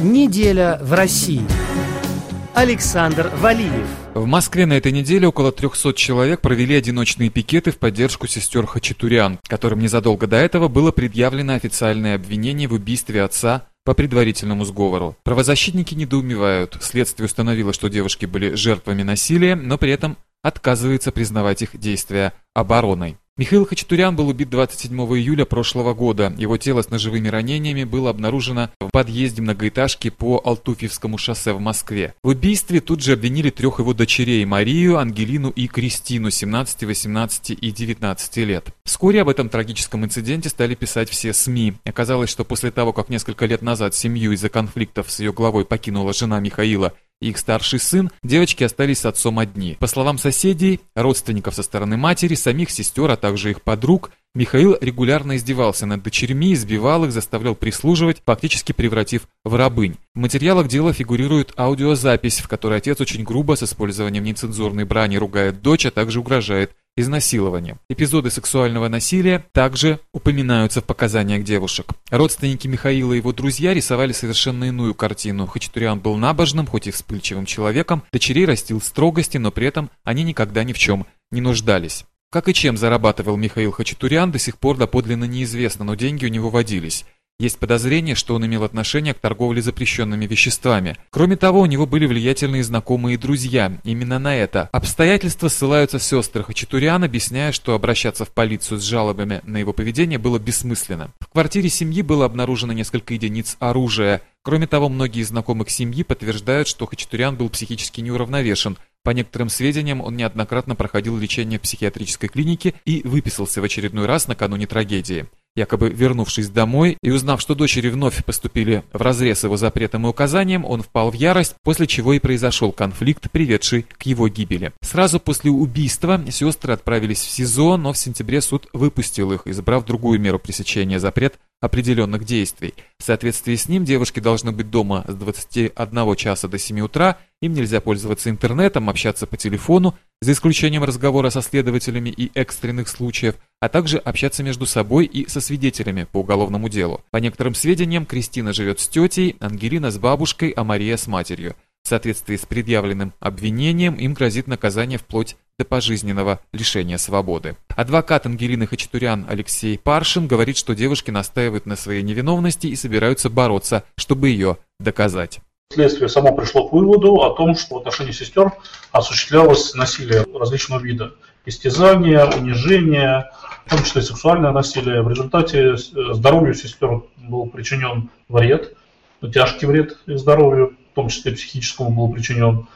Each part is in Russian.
Неделя в России. Александр Валиев. В Москве на этой неделе около 300 человек провели одиночные пикеты в поддержку сестер Хачатурян, которым незадолго до этого было предъявлено официальное обвинение в убийстве отца по предварительному сговору. Правозащитники недоумевают. Следствие установило, что девушки были жертвами насилия, но при этом отказывается признавать их действия обороной. Михаил Хачатурян был убит 27 июля прошлого года. Его тело с ножевыми ранениями было обнаружено в подъезде многоэтажки по Алтуфьевскому шоссе в Москве. В убийстве тут же обвинили трех его дочерей – Марию, Ангелину и Кристину, 17, 18 и 19 лет. Вскоре об этом трагическом инциденте стали писать все СМИ. Оказалось, что после того, как несколько лет назад семью из-за конфликтов с ее главой покинула жена Михаила их старший сын, девочки остались с отцом одни. По словам соседей, родственников со стороны матери, самих сестер, а также их подруг, Михаил регулярно издевался над дочерьми, избивал их, заставлял прислуживать, фактически превратив в рабынь. В материалах дела фигурирует аудиозапись, в которой отец очень грубо с использованием нецензурной брани ругает дочь, а также угрожает изнасилования. Эпизоды сексуального насилия также упоминаются в показаниях девушек. Родственники Михаила и его друзья рисовали совершенно иную картину. Хачатурян был набожным, хоть и вспыльчивым человеком, дочерей растил строгости, но при этом они никогда ни в чем не нуждались. Как и чем зарабатывал Михаил Хачатурян, до сих пор доподлинно неизвестно, но деньги у него водились. Есть подозрение, что он имел отношение к торговле запрещенными веществами. Кроме того, у него были влиятельные знакомые и друзья. Именно на это обстоятельства ссылаются сестры Хачатурян, объясняя, что обращаться в полицию с жалобами на его поведение было бессмысленно. В квартире семьи было обнаружено несколько единиц оружия. Кроме того, многие знакомых семьи подтверждают, что Хачатурян был психически неуравновешен. По некоторым сведениям, он неоднократно проходил лечение в психиатрической клинике и выписался в очередной раз накануне трагедии. Якобы вернувшись домой и узнав, что дочери вновь поступили в разрез его запретам и указаниям, он впал в ярость, после чего и произошел конфликт, приведший к его гибели. Сразу после убийства сестры отправились в СИЗО, но в сентябре суд выпустил их, избрав другую меру пресечения запрет определенных действий. В соответствии с ним девушки должны быть дома с 21 часа до 7 утра, им нельзя пользоваться интернетом, общаться по телефону, за исключением разговора со следователями и экстренных случаев, а также общаться между собой и со свидетелями по уголовному делу. По некоторым сведениям, Кристина живет с тетей, Ангелина с бабушкой, а Мария с матерью. В соответствии с предъявленным обвинением им грозит наказание вплоть до пожизненного лишения свободы. Адвокат Ангелины Хачатурян Алексей Паршин говорит, что девушки настаивают на своей невиновности и собираются бороться, чтобы ее доказать. Следствие само пришло к выводу о том, что в отношении сестер осуществлялось насилие различного вида. Истязание, унижение, в том числе сексуальное насилие. В результате здоровью сестер был причинен вред, тяжкий вред их здоровью том числе психическому, был причинен.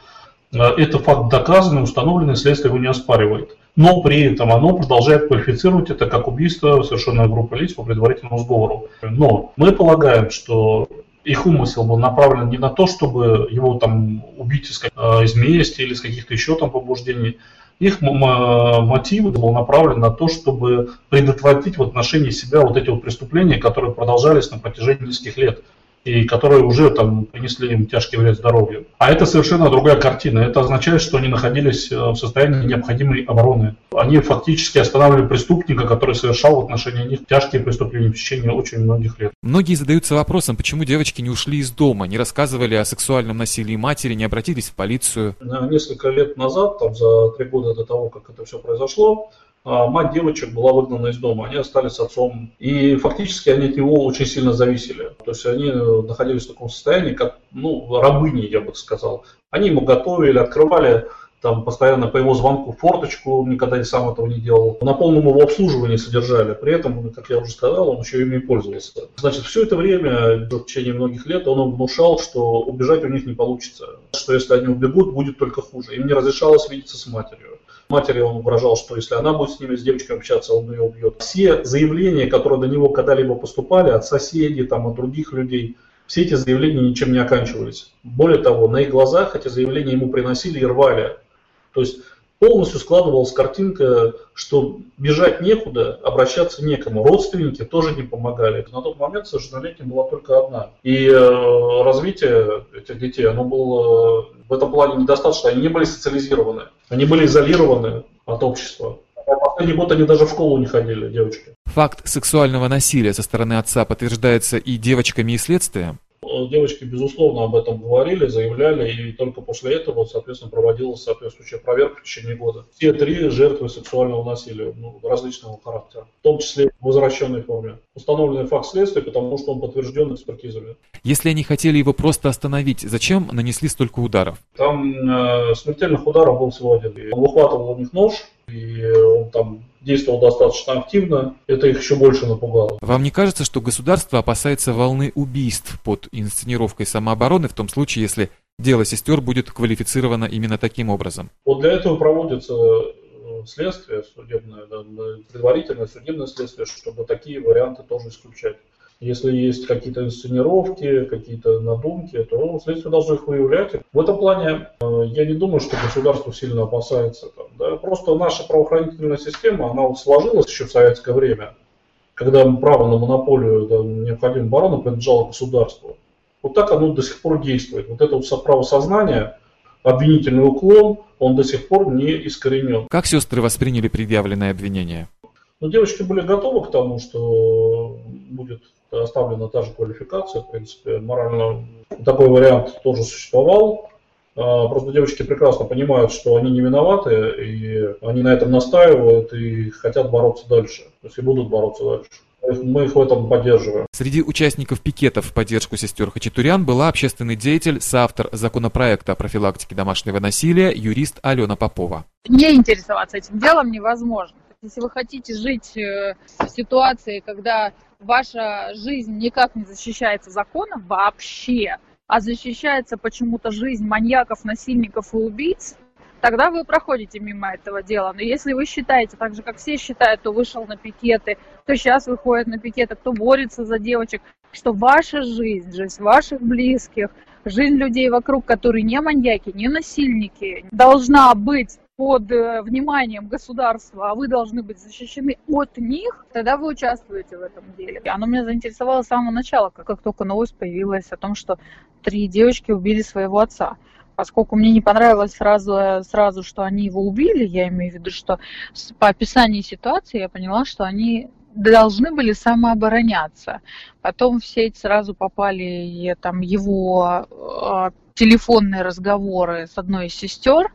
Э, это факт доказанный, установленный, следствие его не оспаривает. Но при этом оно продолжает квалифицировать это как убийство совершенной группы лиц по предварительному сговору. Но мы полагаем, что их умысел был направлен не на то, чтобы его там убить из, э, из мести или из каких-то еще там побуждений. Их мотив был направлен на то, чтобы предотвратить в отношении себя вот эти вот преступления, которые продолжались на протяжении нескольких лет и которые уже там принесли им тяжкий вред здоровью. А это совершенно другая картина. Это означает, что они находились э, в состоянии необходимой обороны. Они фактически останавливали преступника, который совершал в отношении них тяжкие преступления в течение очень многих лет. Многие задаются вопросом, почему девочки не ушли из дома, не рассказывали о сексуальном насилии матери, не обратились в полицию. Несколько лет назад, там, за три года до того, как это все произошло, мать девочек была выгнана из дома, они остались с отцом. И фактически они от него очень сильно зависели. То есть они находились в таком состоянии, как ну, рабыни, я бы сказал. Они ему готовили, открывали там постоянно по его звонку форточку, никогда и сам этого не делал. На полном его обслуживании содержали. При этом, как я уже сказал, он еще ими пользовался. Значит, все это время, в течение многих лет, он внушал, что убежать у них не получится. Что если они убегут, будет только хуже. Им не разрешалось видеться с матерью. Матери он угрожал, что если она будет с ними, с девочками общаться, он ее убьет. Все заявления, которые до него когда-либо поступали от соседей, там, от других людей, все эти заявления ничем не оканчивались. Более того, на их глазах эти заявления ему приносили и рвали. То есть полностью складывалась картинка, что бежать некуда, обращаться некому. Родственники тоже не помогали. На тот момент совершеннолетней была только одна. И э, развитие этих детей, оно было в этом плане недостаточно. Они не были социализированы, они были изолированы от общества. А последний год они даже в школу не ходили, девочки. Факт сексуального насилия со стороны отца подтверждается и девочками и следствием? Э, девочки, безусловно, об этом говорили, заявляли, и только после этого, соответственно, проводилась соответствующая проверка в течение года. Все три жертвы сексуального насилия ну, различного характера, в том числе в возвращенной форме. Установленный факт следствия, потому что он подтвержден экспертизами. Если они хотели его просто остановить, зачем нанесли столько ударов? Там э, смертельных ударов был всего один. Он выхватывал у них нож, и он там действовал достаточно активно, это их еще больше напугало. Вам не кажется, что государство опасается волны убийств под инсценировкой самообороны в том случае, если дело сестер будет квалифицировано именно таким образом? Вот для этого проводится э, следствие судебное, предварительное судебное следствие, чтобы такие варианты тоже исключать. Если есть какие-то инсценировки, какие-то надумки, то следствие должно их выявлять. В этом плане э, я не думаю, что государство сильно опасается. Да? Просто наша правоохранительная система, она вот сложилась еще в советское время, когда право на монополию да, необходимой обороны принадлежало государству. Вот так оно до сих пор действует. Вот это вот правосознание, обвинительный уклон, он до сих пор не искоренен. Как сестры восприняли предъявленное обвинение? Ну, девочки были готовы к тому, что будет оставлена та же квалификация, в принципе, морально такой вариант тоже существовал. А, просто девочки прекрасно понимают, что они не виноваты, и они на этом настаивают и хотят бороться дальше, то есть и будут бороться дальше. Мы их в этом поддерживаем. Среди участников пикетов в поддержку сестер Хачатурян была общественный деятель, соавтор законопроекта о профилактике домашнего насилия, юрист Алена Попова. Не интересоваться этим делом невозможно. Если вы хотите жить э, в ситуации, когда ваша жизнь никак не защищается законом вообще, а защищается почему-то жизнь маньяков, насильников и убийц, тогда вы проходите мимо этого дела. Но если вы считаете, так же, как все считают, кто вышел на пикеты, кто сейчас выходит на пикеты, кто борется за девочек, что ваша жизнь, жизнь ваших близких, жизнь людей вокруг, которые не маньяки, не насильники, должна быть под э, вниманием государства, а вы должны быть защищены от них, тогда вы участвуете в этом деле. Оно меня заинтересовало с самого начала, как, как только новость появилась о том, что три девочки убили своего отца. Поскольку мне не понравилось сразу, сразу, что они его убили, я имею в виду, что по описанию ситуации я поняла, что они должны были самообороняться. Потом в сеть сразу попали там его телефонные разговоры с одной из сестер.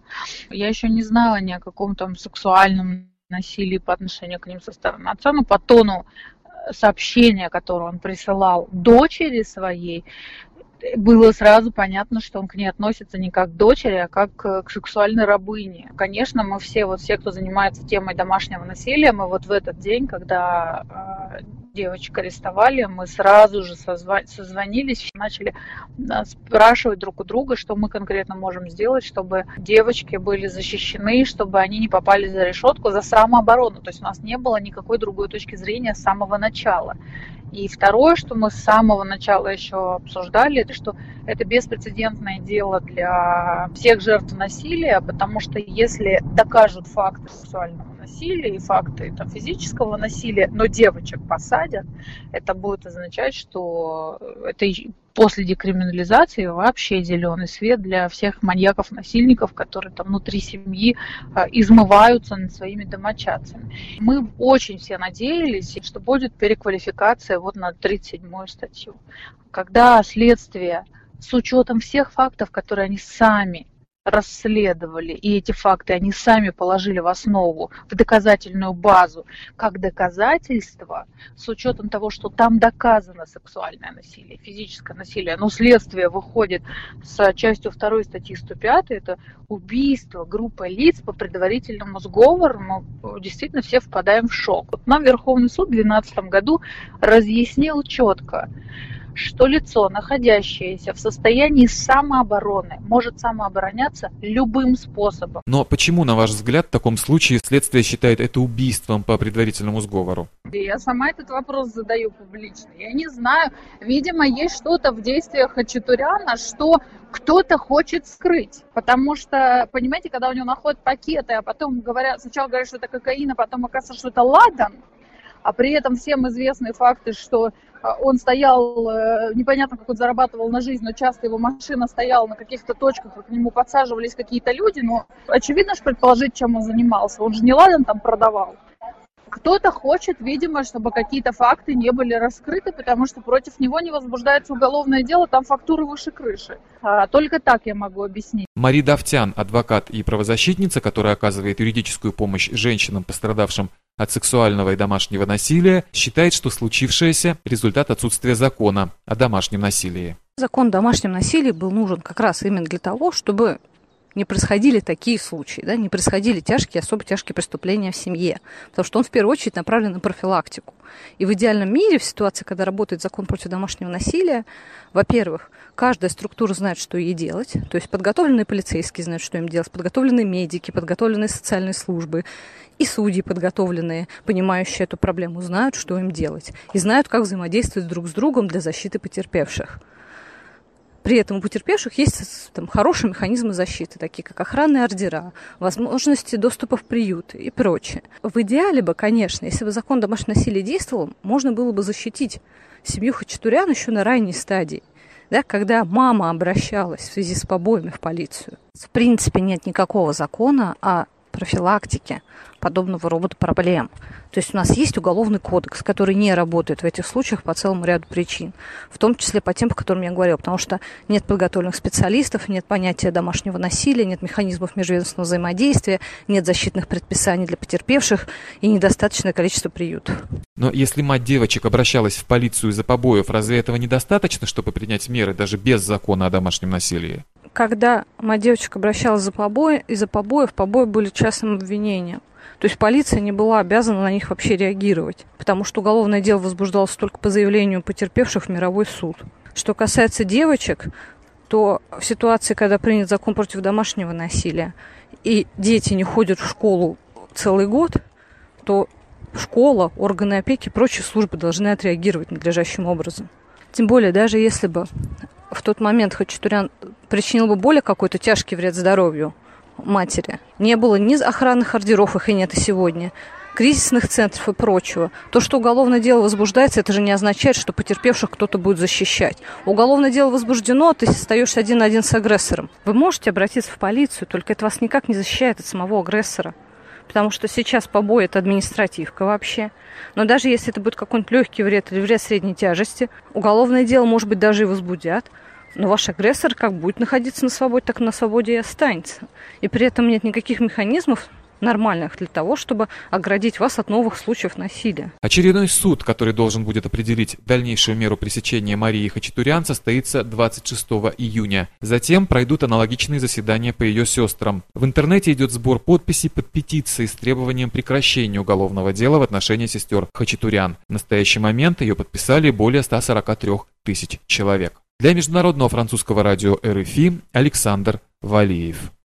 Я еще не знала ни о каком там сексуальном насилии по отношению к ним со стороны отца, но по тону э, сообщения, которое он присылал дочери своей, было сразу понятно, что он к ней относится не как к дочери, а как к сексуальной рабыне. Конечно, мы все, вот все, кто занимается темой домашнего насилия, мы вот в этот день, когда э, девочек арестовали, мы сразу же созва- созвонились, начали э, спрашивать друг у друга, что мы конкретно можем сделать, чтобы девочки были защищены, чтобы они не попали за решетку за самооборону. То есть у нас не было никакой другой точки зрения с самого начала. И второе, что мы с самого начала еще обсуждали, это что это беспрецедентное дело для всех жертв насилия, потому что если докажут факты сексуального насилия и факты там, физического насилия, но девочек посадят, это будет означать, что это после декриминализации вообще зеленый свет для всех маньяков-насильников, которые там внутри семьи а, измываются над своими домочадцами. Мы очень все надеялись, что будет переквалификация вот на 37-ю статью. Когда следствие с учетом всех фактов, которые они сами расследовали, и эти факты они сами положили в основу, в доказательную базу, как доказательство, с учетом того, что там доказано сексуальное насилие, физическое насилие, но следствие выходит с частью второй статьи 105, это убийство группы лиц по предварительному сговору, мы действительно все впадаем в шок. Вот нам Верховный суд в 2012 году разъяснил четко, что лицо, находящееся в состоянии самообороны, может самообороняться любым способом. Но почему, на ваш взгляд, в таком случае следствие считает это убийством по предварительному сговору? Я сама этот вопрос задаю публично. Я не знаю. Видимо, есть что-то в действиях Хачатуряна, что кто-то хочет скрыть. Потому что, понимаете, когда у него находят пакеты, а потом говорят, сначала говорят, что это кокаин, а потом оказывается, что это ладан, а при этом всем известны факты, что он стоял, э, непонятно, как он зарабатывал на жизнь, но часто его машина стояла на каких-то точках, к нему подсаживались какие-то люди, но очевидно, что предположить, чем он занимался. Он же не ладен там продавал. Кто-то хочет, видимо, чтобы какие-то факты не были раскрыты, потому что против него не возбуждается уголовное дело, там фактуры выше крыши. А, только так я могу объяснить. Мари Давтян, адвокат и правозащитница, которая оказывает юридическую помощь женщинам, пострадавшим от сексуального и домашнего насилия, считает, что случившееся – результат отсутствия закона о домашнем насилии. Закон о домашнем насилии был нужен как раз именно для того, чтобы не происходили такие случаи, да, не происходили тяжкие, особо тяжкие преступления в семье, потому что он в первую очередь направлен на профилактику. И в идеальном мире, в ситуации, когда работает закон против домашнего насилия, во-первых, каждая структура знает, что ей делать, то есть подготовленные полицейские знают, что им делать, подготовленные медики, подготовленные социальные службы, и судьи подготовленные, понимающие эту проблему, знают, что им делать, и знают, как взаимодействовать друг с другом для защиты потерпевших. При этом у потерпевших есть там, хорошие механизмы защиты, такие как охранные ордера, возможности доступа в приют и прочее. В идеале бы, конечно, если бы закон домашнего насилия действовал, можно было бы защитить семью Хачатурян еще на ранней стадии. Да, когда мама обращалась в связи с побоями в полицию. В принципе, нет никакого закона о профилактике подобного рода проблем. То есть у нас есть уголовный кодекс, который не работает в этих случаях по целому ряду причин, в том числе по тем, по которым я говорила, потому что нет подготовленных специалистов, нет понятия домашнего насилия, нет механизмов межведомственного взаимодействия, нет защитных предписаний для потерпевших и недостаточное количество приютов. Но если мать девочек обращалась в полицию из-за побоев, разве этого недостаточно, чтобы принять меры даже без закона о домашнем насилии? Когда мать девочек обращалась за побои, из-за побоев, побои были частным обвинением. То есть полиция не была обязана на них вообще реагировать, потому что уголовное дело возбуждалось только по заявлению потерпевших в мировой суд. Что касается девочек, то в ситуации, когда принят закон против домашнего насилия, и дети не ходят в школу целый год, то школа, органы опеки и прочие службы должны отреагировать надлежащим образом. Тем более, даже если бы в тот момент Хачатурян причинил бы более какой-то тяжкий вред здоровью, матери. Не было ни охранных ордеров, их и нет и сегодня, кризисных центров и прочего. То, что уголовное дело возбуждается, это же не означает, что потерпевших кто-то будет защищать. Уголовное дело возбуждено, ты остаешься один на один с агрессором. Вы можете обратиться в полицию, только это вас никак не защищает от самого агрессора. Потому что сейчас побои – это административка вообще. Но даже если это будет какой-нибудь легкий вред или вред средней тяжести, уголовное дело, может быть, даже и возбудят – но ваш агрессор как будет находиться на свободе, так на свободе и останется. И при этом нет никаких механизмов нормальных для того, чтобы оградить вас от новых случаев насилия. Очередной суд, который должен будет определить дальнейшую меру пресечения Марии Хачатурян, состоится 26 июня. Затем пройдут аналогичные заседания по ее сестрам. В интернете идет сбор подписей под петицией с требованием прекращения уголовного дела в отношении сестер Хачатурян. В настоящий момент ее подписали более 143 тысяч человек. Для Международного французского радио РФИ Александр Валиев.